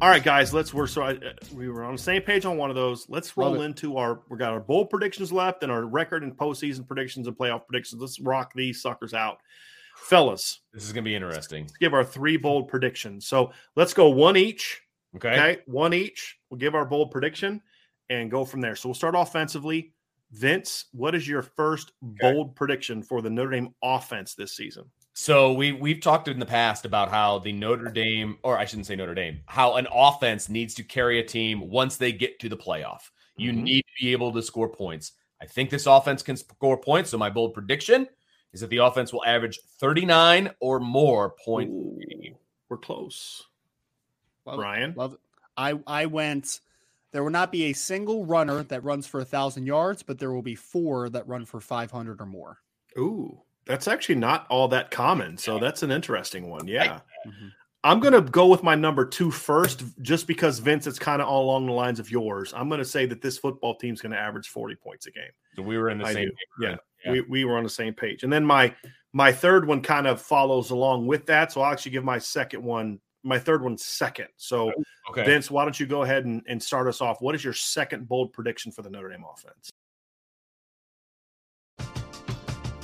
All right, guys, let's we're so I, uh, we were on the same page on one of those. Let's roll Love it. into our we got our bowl predictions left and our record and postseason predictions and playoff predictions. Let's rock these suckers out, fellas. This is going to be interesting. Let's give our three bold predictions. So let's go one each. Okay. Okay, one each. We'll give our bold prediction and go from there. So we'll start offensively. Vince, what is your first bold prediction for the Notre Dame offense this season? So we we've talked in the past about how the Notre Dame, or I shouldn't say Notre Dame, how an offense needs to carry a team once they get to the playoff. You Mhm. need to be able to score points. I think this offense can score points. So my bold prediction is that the offense will average 39 or more points. Ooh, we're close. Love it. Brian? Love it. I I went. There will not be a single runner that runs for a thousand yards, but there will be four that run for five hundred or more. Ooh, that's actually not all that common. So that's an interesting one. Yeah. Mhm. I'm going to go with my number two first, just because Vince, it's kind of all along the lines of yours. I'm going to say that this football team's going to average 40 points a game. So we were in the I same. Yeah. Yeah. We, we were on the same page. And then my my third one kind of follows along with that. So I'll actually give my second one, my third one second. So Okay. Vince, why don't you go ahead and, and start us off? What is your second bold prediction for the Notre Dame offense?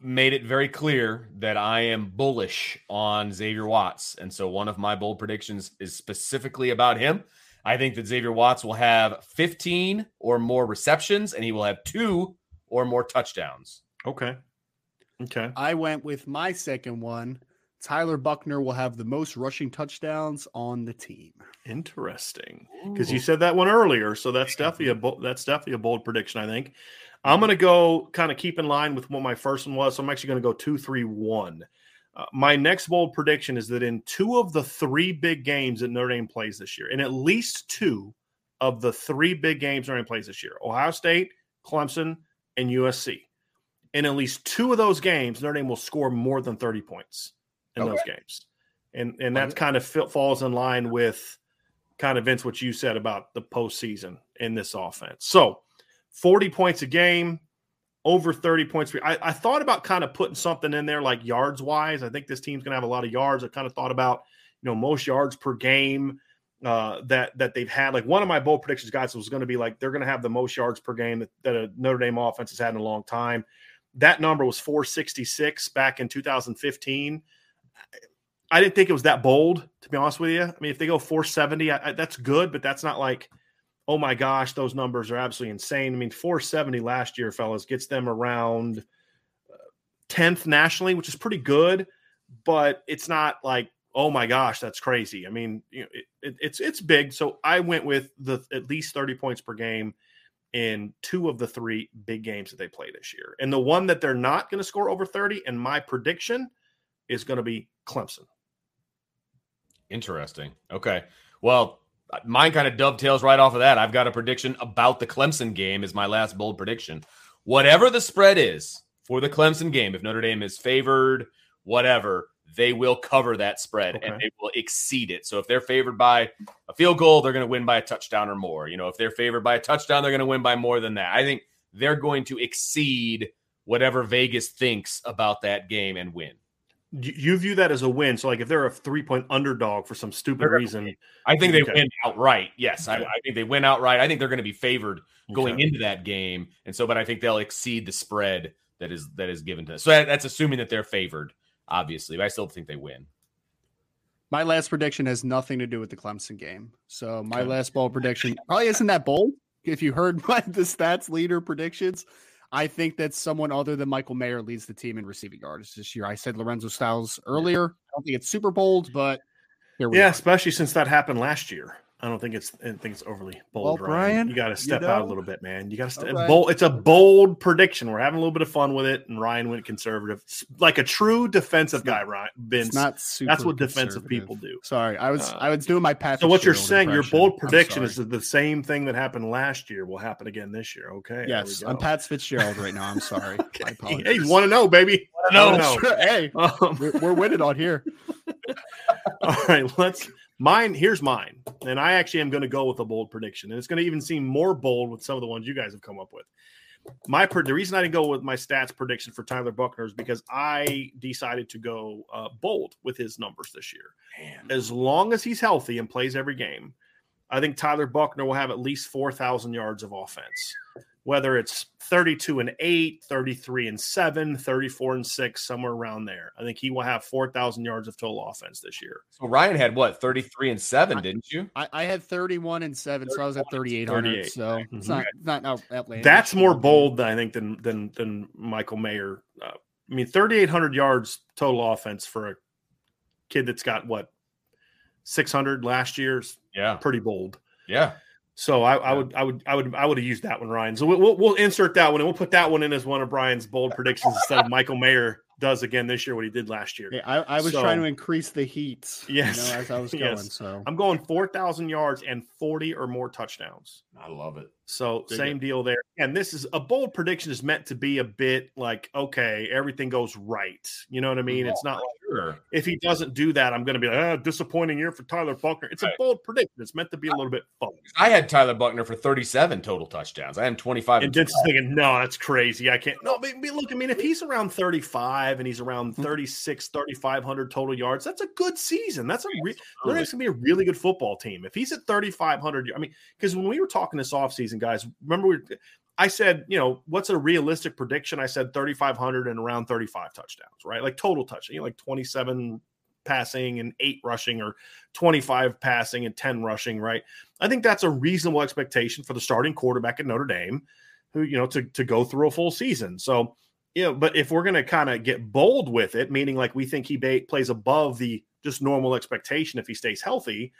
made it very clear that I am bullish on Xavier Watts. And so one of my bold predictions is specifically about him. I think that Xavier Watts will have 15 or more receptions and he will have two or more touchdowns. Okay. Okay. I went with my second one. Tyler Buchner will have the most rushing touchdowns on the team. Interesting. Because you said that one earlier, so that's definitely a bo- that's definitely a bold prediction. I think. I'm going to go kind of keep in line with what my first one was. So I'm actually going to go two, three, one. Uh, my next bold prediction is that in two of the three big games that Notre Dame plays this year, in at least two of the three big games Notre Dame plays this year, Ohio State, Clemson, and USC, in at least two of those games, Notre Dame will score more than 30 points in those games. And and that kind of fit, falls in line with kind of Vince what you said about the postseason in this offense. So 40 points a game, over 30 points. I, I thought about kind of putting something in there like yards wise. I think this team's going to have a lot of yards. I kind of thought about, you know, most yards per game uh, that that they've had. Like one of my bold predictions, guys, was going to be like they're going to have the most yards per game that, that a Notre Dame offense has had in a long time. That number was 466 back in 2015. I didn't think it was that bold, to be honest with you. I mean, if they go 470, I, I, that's good, but that's not like, oh my gosh, those numbers are absolutely insane. I mean, 470 last year, fellas, gets them around uh, 10th nationally, which is pretty good, but it's not like, oh my gosh, that's crazy. I mean, you know, it, it, it's it's big. So I went with the at least 30 points per game in two of the three big games that they play this year. And the one that they're not going to score over 30, and my prediction is going to be Clemson. Interesting. Okay. Well, mine kind of dovetails right off of that. I've got a prediction about the Clemson game is my last bold prediction. Whatever the spread is for the Clemson game, if Notre Dame is favored, whatever, they will cover that spread Okay. and they will exceed it. So if they're favored by a field goal, they're going to win by a touchdown or more. You know, if they're favored by a touchdown, they're going to win by more than that. I think they're going to exceed whatever Vegas thinks about that game and win. You you view that as a win. So, like, if they're a three point underdog for some stupid They're reason, I think they Okay. win outright. Yes, I, Okay. I think they win outright. I think they're going to be favored going Okay. into that game, and so, but I think they'll exceed the spread that is that is given to them. So that, that's assuming that they're favored, obviously. But I still think they win. My last prediction has nothing to do with the Clemson game. So my Okay. last bold prediction probably isn't that bold. If you heard my the stats leader predictions, I think that someone other than Michael Mayer leads the team in receiving yards this year. I said Lorenzo Styles earlier. I don't think it's super bold, but yeah, are. especially since that happened last year. I don't think it's I think it's overly bold. Well, Ryan. Brian, you got to you step out a little bit, man. You got to step All right. bold. It's a bold prediction. We're having a little bit of fun with it, and Ryan went conservative, like a true defensive guy. Ryan, Vince. It's not super. That's what defensive people do. Sorry, I was Uh, I was doing my Patrick. So what you're Sherwood saying, your bold prediction is that the same thing that happened last year will happen again this year. Okay. yes, I'm. Pat Fitzgerald right now. I'm sorry. Okay. Hey, you want to know, baby? No, no. hey, Um, we're, we're winning on here. All right, let's mine. Here's mine, and I actually am going to go with a bold prediction, and it's going to even seem more bold with some of the ones you guys have come up with. My the reason I didn't go with my stats prediction for Tyler Buchner is because I decided to go uh, bold with his numbers this year. As long as he's healthy and plays every game, I think Tyler Buchner will have at least 4,000 yards of offense. Whether it's 32 and 8, 33 and 7, 34 and 6, somewhere around there. I think he will have 4,000 yards of total offense this year. So Ryan had what 33 and 7, didn't you? I, I had 31 and 7, so I was at 3,800. 38. So it's not, not out, outlandish. That's more bold, than I think, than than than Michael Mayer. Uh, I mean, 3,800 yards total offense for a kid that's got what 600 last year's Yeah. pretty bold. Yeah. So I, I would I would I would I would have used that one, Ryan. So we'll, we'll we'll insert that one and we'll put that one in as one of Brian's bold predictions instead of Michael Mayer does again this year what he did last year. Yeah, I, I was So- trying to increase the heat. Yes. You know, as I was going. Yes. So I'm going 4,000 yards and 40 or more touchdowns. I love it. So Dig same it. deal there. And this is a bold prediction is meant to be a bit like, okay, everything goes right. You know what I mean? It's not like Sure. if he doesn't do that, I'm going to be like, ah, disappointing year for Tyler Buchner. It's a bold prediction. It's meant to be a little bit fun. I had Tyler Buchner for 37 total touchdowns. I had 25. And is thinking, no, that's crazy. I can't. No, but, but look, I mean, if he's around 35 and he's around Hmm. 36, 3,500 total yards, that's a good season. That's a re- Absolutely. Lions going to be a really good football team. If he's at 3,500, I mean, because when we were talking this offseason, guys, remember we I said, you know, what's a realistic prediction? I said 3,500 and around 35 touchdowns, right? Like total touchdown, you know, like 27 passing and eight rushing or 25 passing and 10 rushing, right? I think that's a reasonable expectation for the starting quarterback at Notre Dame who, you know, to, to go through a full season. So, you know, but if we're going to kind of get bold with it, meaning like we think he ba- plays above the just normal expectation if he stays healthy,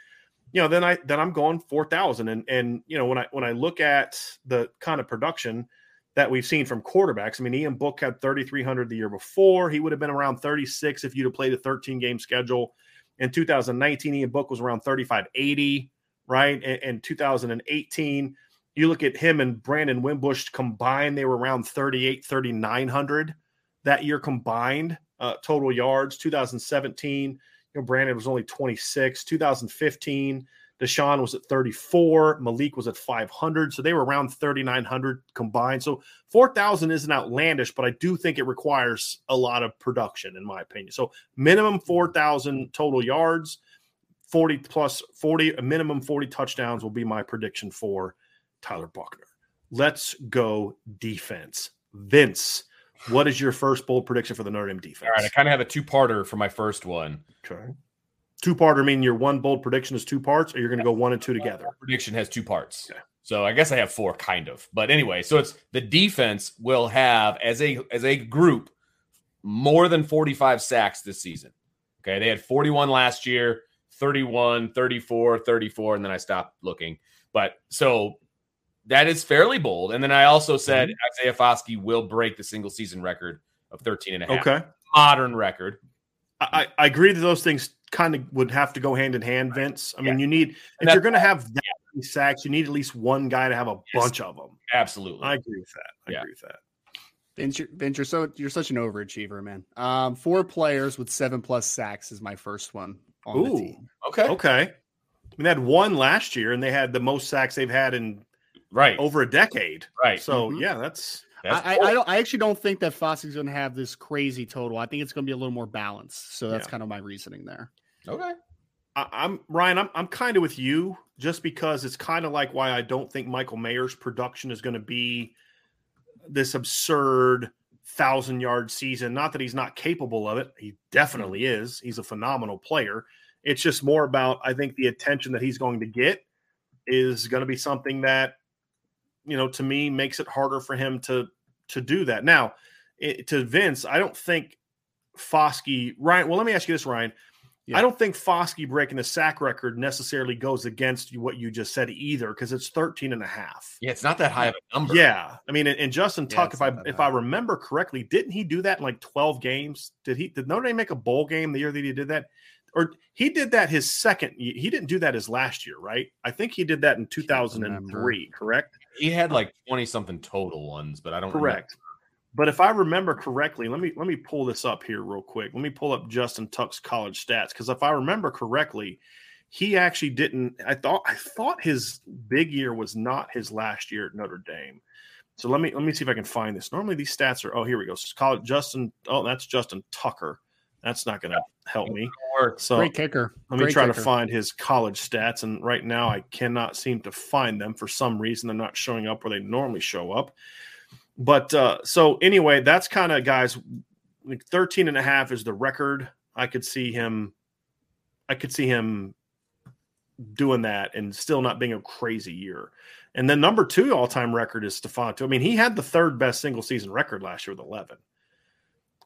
you know, then I then I'm going four thousand. And and you know, when I when I look at the kind of production that we've seen from quarterbacks, I mean, Ian Book had 3,300 the year before. He would have been around 36 if you'd have played a 13 game schedule. In 2019, Ian Book was around 3580, right? And, and 2018, you look at him and Brandon Wimbush combined, they were around 38, 3,900 that year combined uh, total yards. 2017, you know, Brandon was only 26. 2015, DeShone was at 34. Malik was at 500. So they were around 3,900 combined. So 4,000 isn't outlandish, but I do think it requires a lot of production, in my opinion. So minimum 4,000 total yards, 40 plus 40, a minimum 40 touchdowns will be my prediction for Tyler Buchner. Let's go defense. Vince, what is your first bold prediction for the Notre Dame defense? All right, I kind of have a two-parter for my first one. Okay. Two parter meaning your one bold prediction is two parts, or you're going to go one and two together. Prediction has two parts. Okay. So I guess I have four, kind of. But anyway, so it's the defense will have as a as a group more than 45 sacks this season. Okay, they had 41 last year, 31, 34, 34, and then I stopped looking. But so that is fairly bold. And then I also said Isaiah Foskey will break the single season record of 13 and a half. Okay. Modern record. I, I agree that those things kind of would have to go hand in hand, Vince. I mean, you need, if you're going to have that many sacks, you need at least one guy to have a Yes. bunch of them. Absolutely. I agree with that. I Yeah. agree with that. Vince, you're, Vince, you're so you're such an overachiever, man. Um, four players with seven plus sacks is my first one on the Ooh. team. okay. Okay. I mean, they had one last year, and they had the most sacks they've had in Right. over a decade. right. So, Mhm. yeah, that's That's I, I, I don't. I actually don't think that Foskey's going to have this crazy total. I think it's going to be a little more balanced. So that's Yeah. kind of my reasoning there. okay. I, I'm Ryan. I'm I'm kind of with you, just because it's kind of like why I don't think Michael Mayer's production is going to be this absurd thousand yard season. Not that he's not capable of it; he definitely is. He's a phenomenal player. It's just more about I think the attention that he's going to get is going to be something that you know to me makes it harder for him to to do that. Now, it, to Vince, I don't think Foskey Ryan. Well, let me ask you this, Ryan. Yeah. I don't think Foskey breaking the sack record necessarily goes against what you just said either, because it's 13 and a half. Yeah, it's not that high of a number. Yeah. I mean, and, and Justin Yeah, Tuck, if I if high. I remember correctly, didn't he do that in like 12 games? Did he did Notre Dame make a bowl game the year that he did that? Or he did that his second he didn't do that his last year, right? I think he did that in 2003, correct? He had uh, like 20 something total ones, but I don't remember. Correct. But if I remember correctly, let me let me pull this up here real quick. Let me pull up Justin Tuck's college stats because if I remember correctly, he actually didn't. I thought I thought his big year was not his last year at Notre Dame. So let me let me see if I can find this. Normally these stats are oh here we go. So College Justin. Oh, that's Justin Tucker. That's not going to help me. So Great kicker. let me Great try to find his college stats. And right now, I cannot seem to find them for some reason. They're not showing up where they normally show up. But uh, so anyway, that's kind of guys, like 13 and a half is the record. I could see him, I could see him doing that and still not being a crazy year. And then number two all time record is Stephon Tuitt. I mean, he had the third best single season record last year with 11.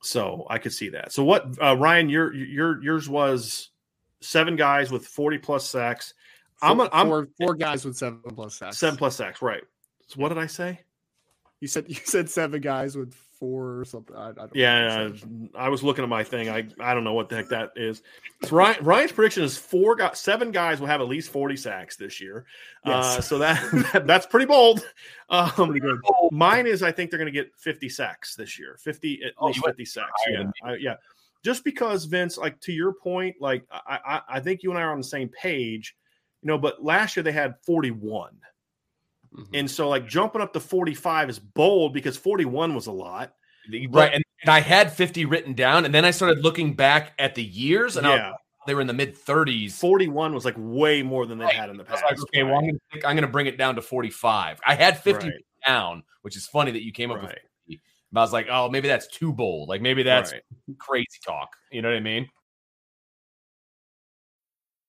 So I could see that. So what, uh, Ryan, your your yours was seven guys with 40 plus sacks. I'm, Four, a, I'm four, four guys with seven plus sacks. seven plus sacks, right? So what did I say? You said you said seven guys with four or something. I, I don't Yeah, I was looking at my thing. I, I don't know what the heck that is. So Ryan, Ryan's prediction is four got seven guys will have at least 40 sacks this year. Uh, so that, that's pretty bold. Um, Pretty good. Mine is I think they're going to get 50 sacks this year. 50 at Oh, least 50 sacks. Yeah. I, yeah. Just because Vince, like to your point, like I, I I think you and I are on the same page, you know, but last year they had 41. Mhm. And so like jumping up to 45 is bold because 41 was a lot. Right. And, and I had 50 written down, and then I started looking back at the years, and I they were in the mid 30s. 41 was like way more than they Right. had in the I was past. like, okay, well, I'm I'm gonna bring it down to 45. I had 50 Right. down, which is funny that you came up with 50. But I was like, oh, maybe that's too bold. Like maybe that's Right. crazy talk. You know what I mean?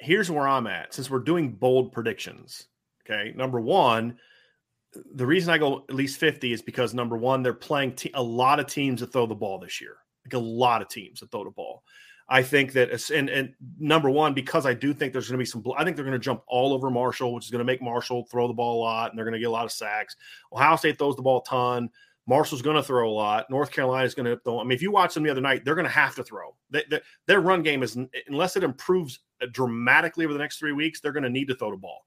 Here's where I'm at since we're doing bold predictions. Okay. Number one, the reason I go at least 50 is because number one, they're playing te- a lot of teams that throw the ball this year, like a lot of teams that throw the ball. I think that, and, and number one, because I do think there's going to be some, I think they're going to jump all over Marshall, which is going to make Marshall throw the ball a lot, and they're going to get a lot of sacks. Ohio State throws the ball a ton. Marshall's going to throw a lot. North Carolina is going to throw. I mean, if you watch them the other night, they're going to have to throw. They, they, their run game is, unless it improves dramatically over the next three weeks, they're going to need to throw the ball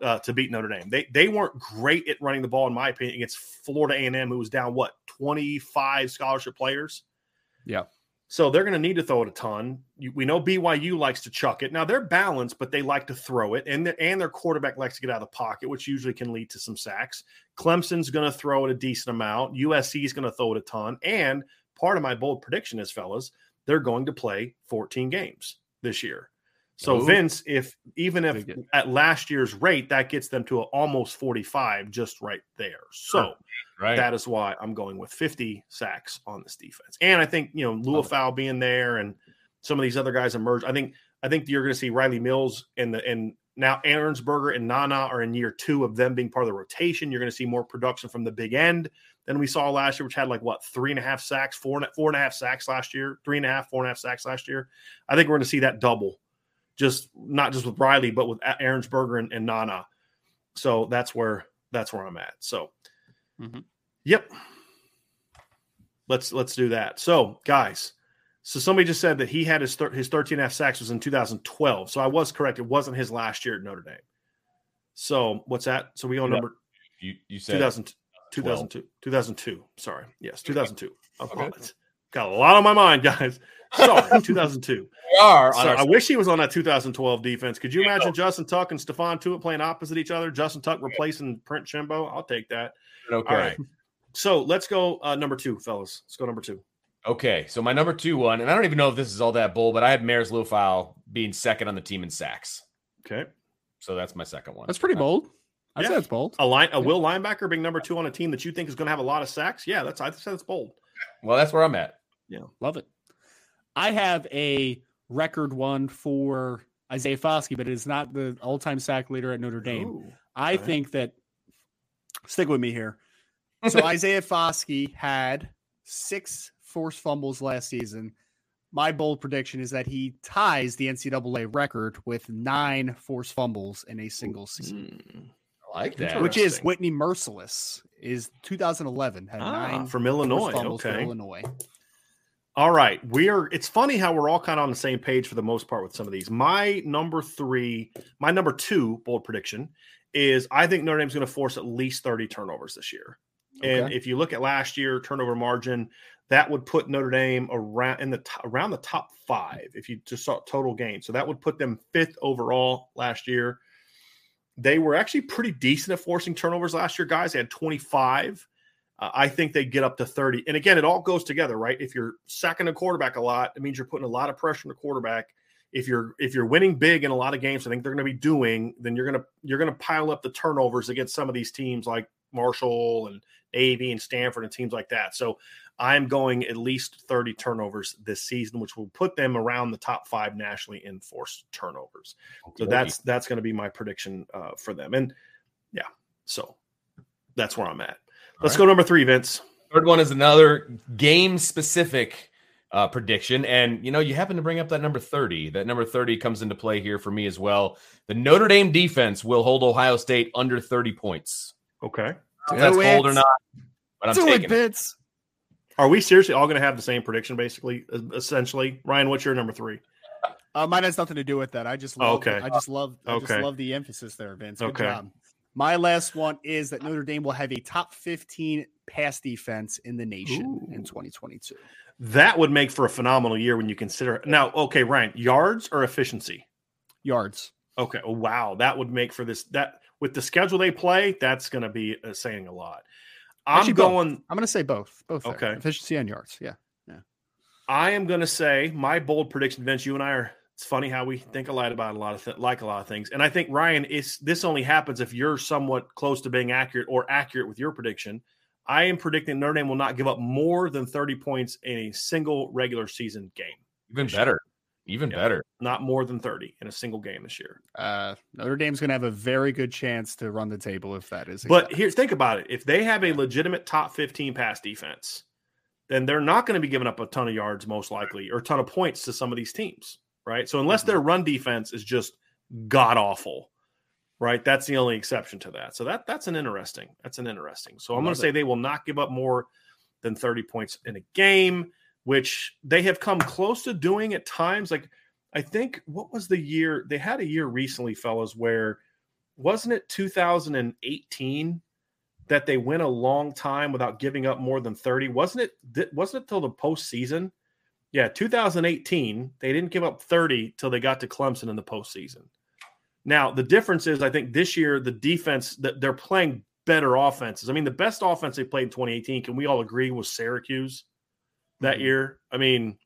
uh, to beat Notre Dame. They they weren't great at running the ball, in my opinion, against Florida A and M, who was down what twenty five scholarship players. Yeah. So they're going to need to throw it a ton. You, we know BYU likes to chuck it. Now they're balanced, but they like to throw it, and the, and their quarterback likes to get out of the pocket, which usually can lead to some sacks. Clemson's going to throw it a decent amount. USC is going to throw it a ton, and part of my bold prediction is, fellas, they're going to play 14 games this year. So Ooh. Vince, if even if at last year's rate, that gets them to almost 45 just right there. So Right. that is why I'm going with 50 sacks on this defense. And I think, you know, Liufau being there and some of these other guys emerge. I think I think you're going to see Rylie Mills and the and now Ehrensberger and Nana are in year two of them being part of the rotation. You're going to see more production from the big end than we saw last year, which had like what three and a half sacks, four and four and a half sacks last year, three and a half, four and a half sacks last year. I think we're going to see that double, just not just with Rylie, but with Ehrensberger and, and Nana. So that's where that's where I'm at. So, Mhm. yep. Let's let's do that. So, guys, so somebody just said that he had his thir- his 13 and half sacks was in 2012. So I was correct. It wasn't his last year at Notre Dame. So what's that? So we go number you, you said 2000, 2002. 2002. Sorry. Yes, 2002. Okay. Got a lot on my mind, guys. Sorry, 2002. we are on So our I wish he was on that 2012 defense. Could you imagine Justin Tuck and Stephon Tuitt playing opposite each other? Justin Tuck replacing Prince Shembo. I'll take that. Okay. All right. So let's go uh, number two, fellas. Let's go number two. Okay, so my number two one, and I don't even know if this is all that bold, but I had Marist Liufau being second on the team in sacks. Okay. So that's my second one. That's pretty bold. I'd Yeah. say that's bold. A line, a will linebacker being number two on a team that you think is going to have a lot of sacks. Yeah, that's I said it's bold. Well, that's where I'm at. Yeah, love it. I have a record one for Isaiah Foskey, but it is not the all-time sack leader at Notre Dame. Ooh. I Okay. think that stick with me here. So Isaiah Foskey had six forced fumbles last season. My bold prediction is that he ties the NCAA record with nine forced fumbles in a single season, Hmm. I like that. which is Whitney Mercilus. Is 2011 had Ah, nine from forced Illinois. fumbles for Okay. Illinois. All right. We're it's funny how we're all kind of on the same page for the most part with some of these. My number three, my number two bold prediction is I think Notre Dame's going to force at least 30 turnovers this year. And if you look at last year turnover margin, that would put Notre Dame around in the t- around the top five if you just saw total gain. So that would put them fifth overall last year. They were actually pretty decent at forcing turnovers last year, guys. They had 25. Uh, I think they get up to 30. And again, it all goes together, right? If you're sacking a quarterback a lot, it means you're putting a lot of pressure on the quarterback. If you're if you're winning big in a lot of games, I think they're going to be doing, then you're going to you're going to pile up the turnovers against some of these teams like Marshall and Navy and Stanford and teams like that. So I'm going at least 30 turnovers this season, which will put them around the top five nationally in forced turnovers. So that's that's going to be my prediction uh, for them. And yeah, so that's where I'm at. Let's right. go number three, Vince. Third one is another game specific uh, prediction. And, you know, you happen to bring up that number 30. That number 30 comes into play here for me as well. The Notre Dame defense will hold Ohio State under 30 points. Okay. If that's Do bold it. or not, but I'm Do taking it, it. Are we seriously all going to have the same prediction, basically, essentially? Ryan, what's your number three? Uh, mine has nothing to do with that. I just love. okay. I just love. I Okay. just love the emphasis there, Vince. Good Okay. job. My last one is that Notre Dame will have a top 15 pass defense in the nation in 2022. That would make for a phenomenal year when you consider. Now, okay, Ryan, yards or efficiency? Yards. Okay. Oh, wow. That would make for this. That with the schedule they play, that's going to be uh, saying a lot. I'm Actually, both. going. I'm going to say both. Both. there. Okay. Efficiency and yards. Yeah. Yeah. I am going to say my bold prediction. Vince, you and I are. It's funny how we think alike about a lot of th- like a lot of things, and I think Ryan is. This only happens if you're somewhat close to being accurate or accurate with your prediction. I am predicting Notre Dame will not give up more than 30 points in a single regular season game. Even better. Even Yeah. better. Not more than 30 in a single game this year. Uh, Notre Dame's going to have a very good chance to run the table if that is. But case. here, think about it. If they have a legitimate top 15 pass defense, then they're not going to be giving up a ton of yards, most likely, or a ton of points to some of these teams, right? So unless their run defense is just god awful, right? That's the only exception to that. So that that's an interesting. That's an interesting. So I'm going to say they will not give up more than 30 points in a game, which they have come close to doing at times. Like I think what was the year they had a year recently, fellas, where wasn't it 2018 that they went a long time without giving up more than 30? Wasn't it wasn't it till the postseason? Yeah, 2018, they didn't give up 30 till they got to Clemson in the postseason. Now, the difference is I think this year the defense that they're playing better offenses. I mean, the best offense they played in 2018, can we all agree was Syracuse that Mhm. year? I mean,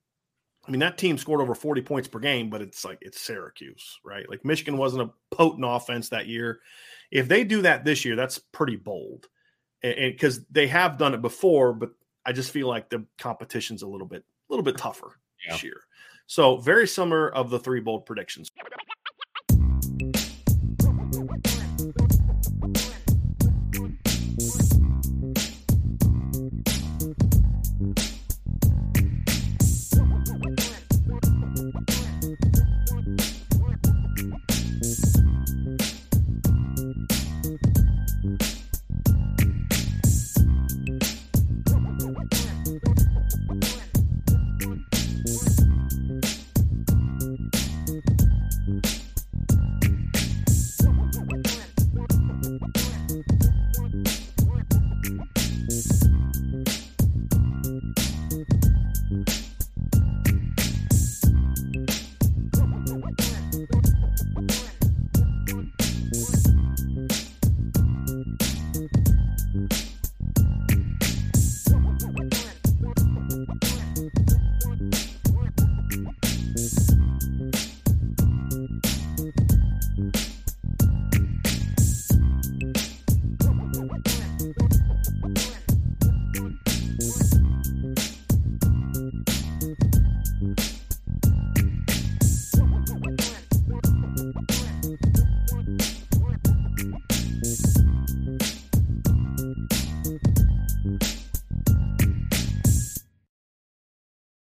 I mean that team scored over 40 points per game, but it's like it's Syracuse, right? Like Michigan wasn't a potent offense that year. If they do that this year, that's pretty bold. And because they have done it before, but I just feel like the competition's a little bit a little bit tougher this year. So very similar of the three bold predictions.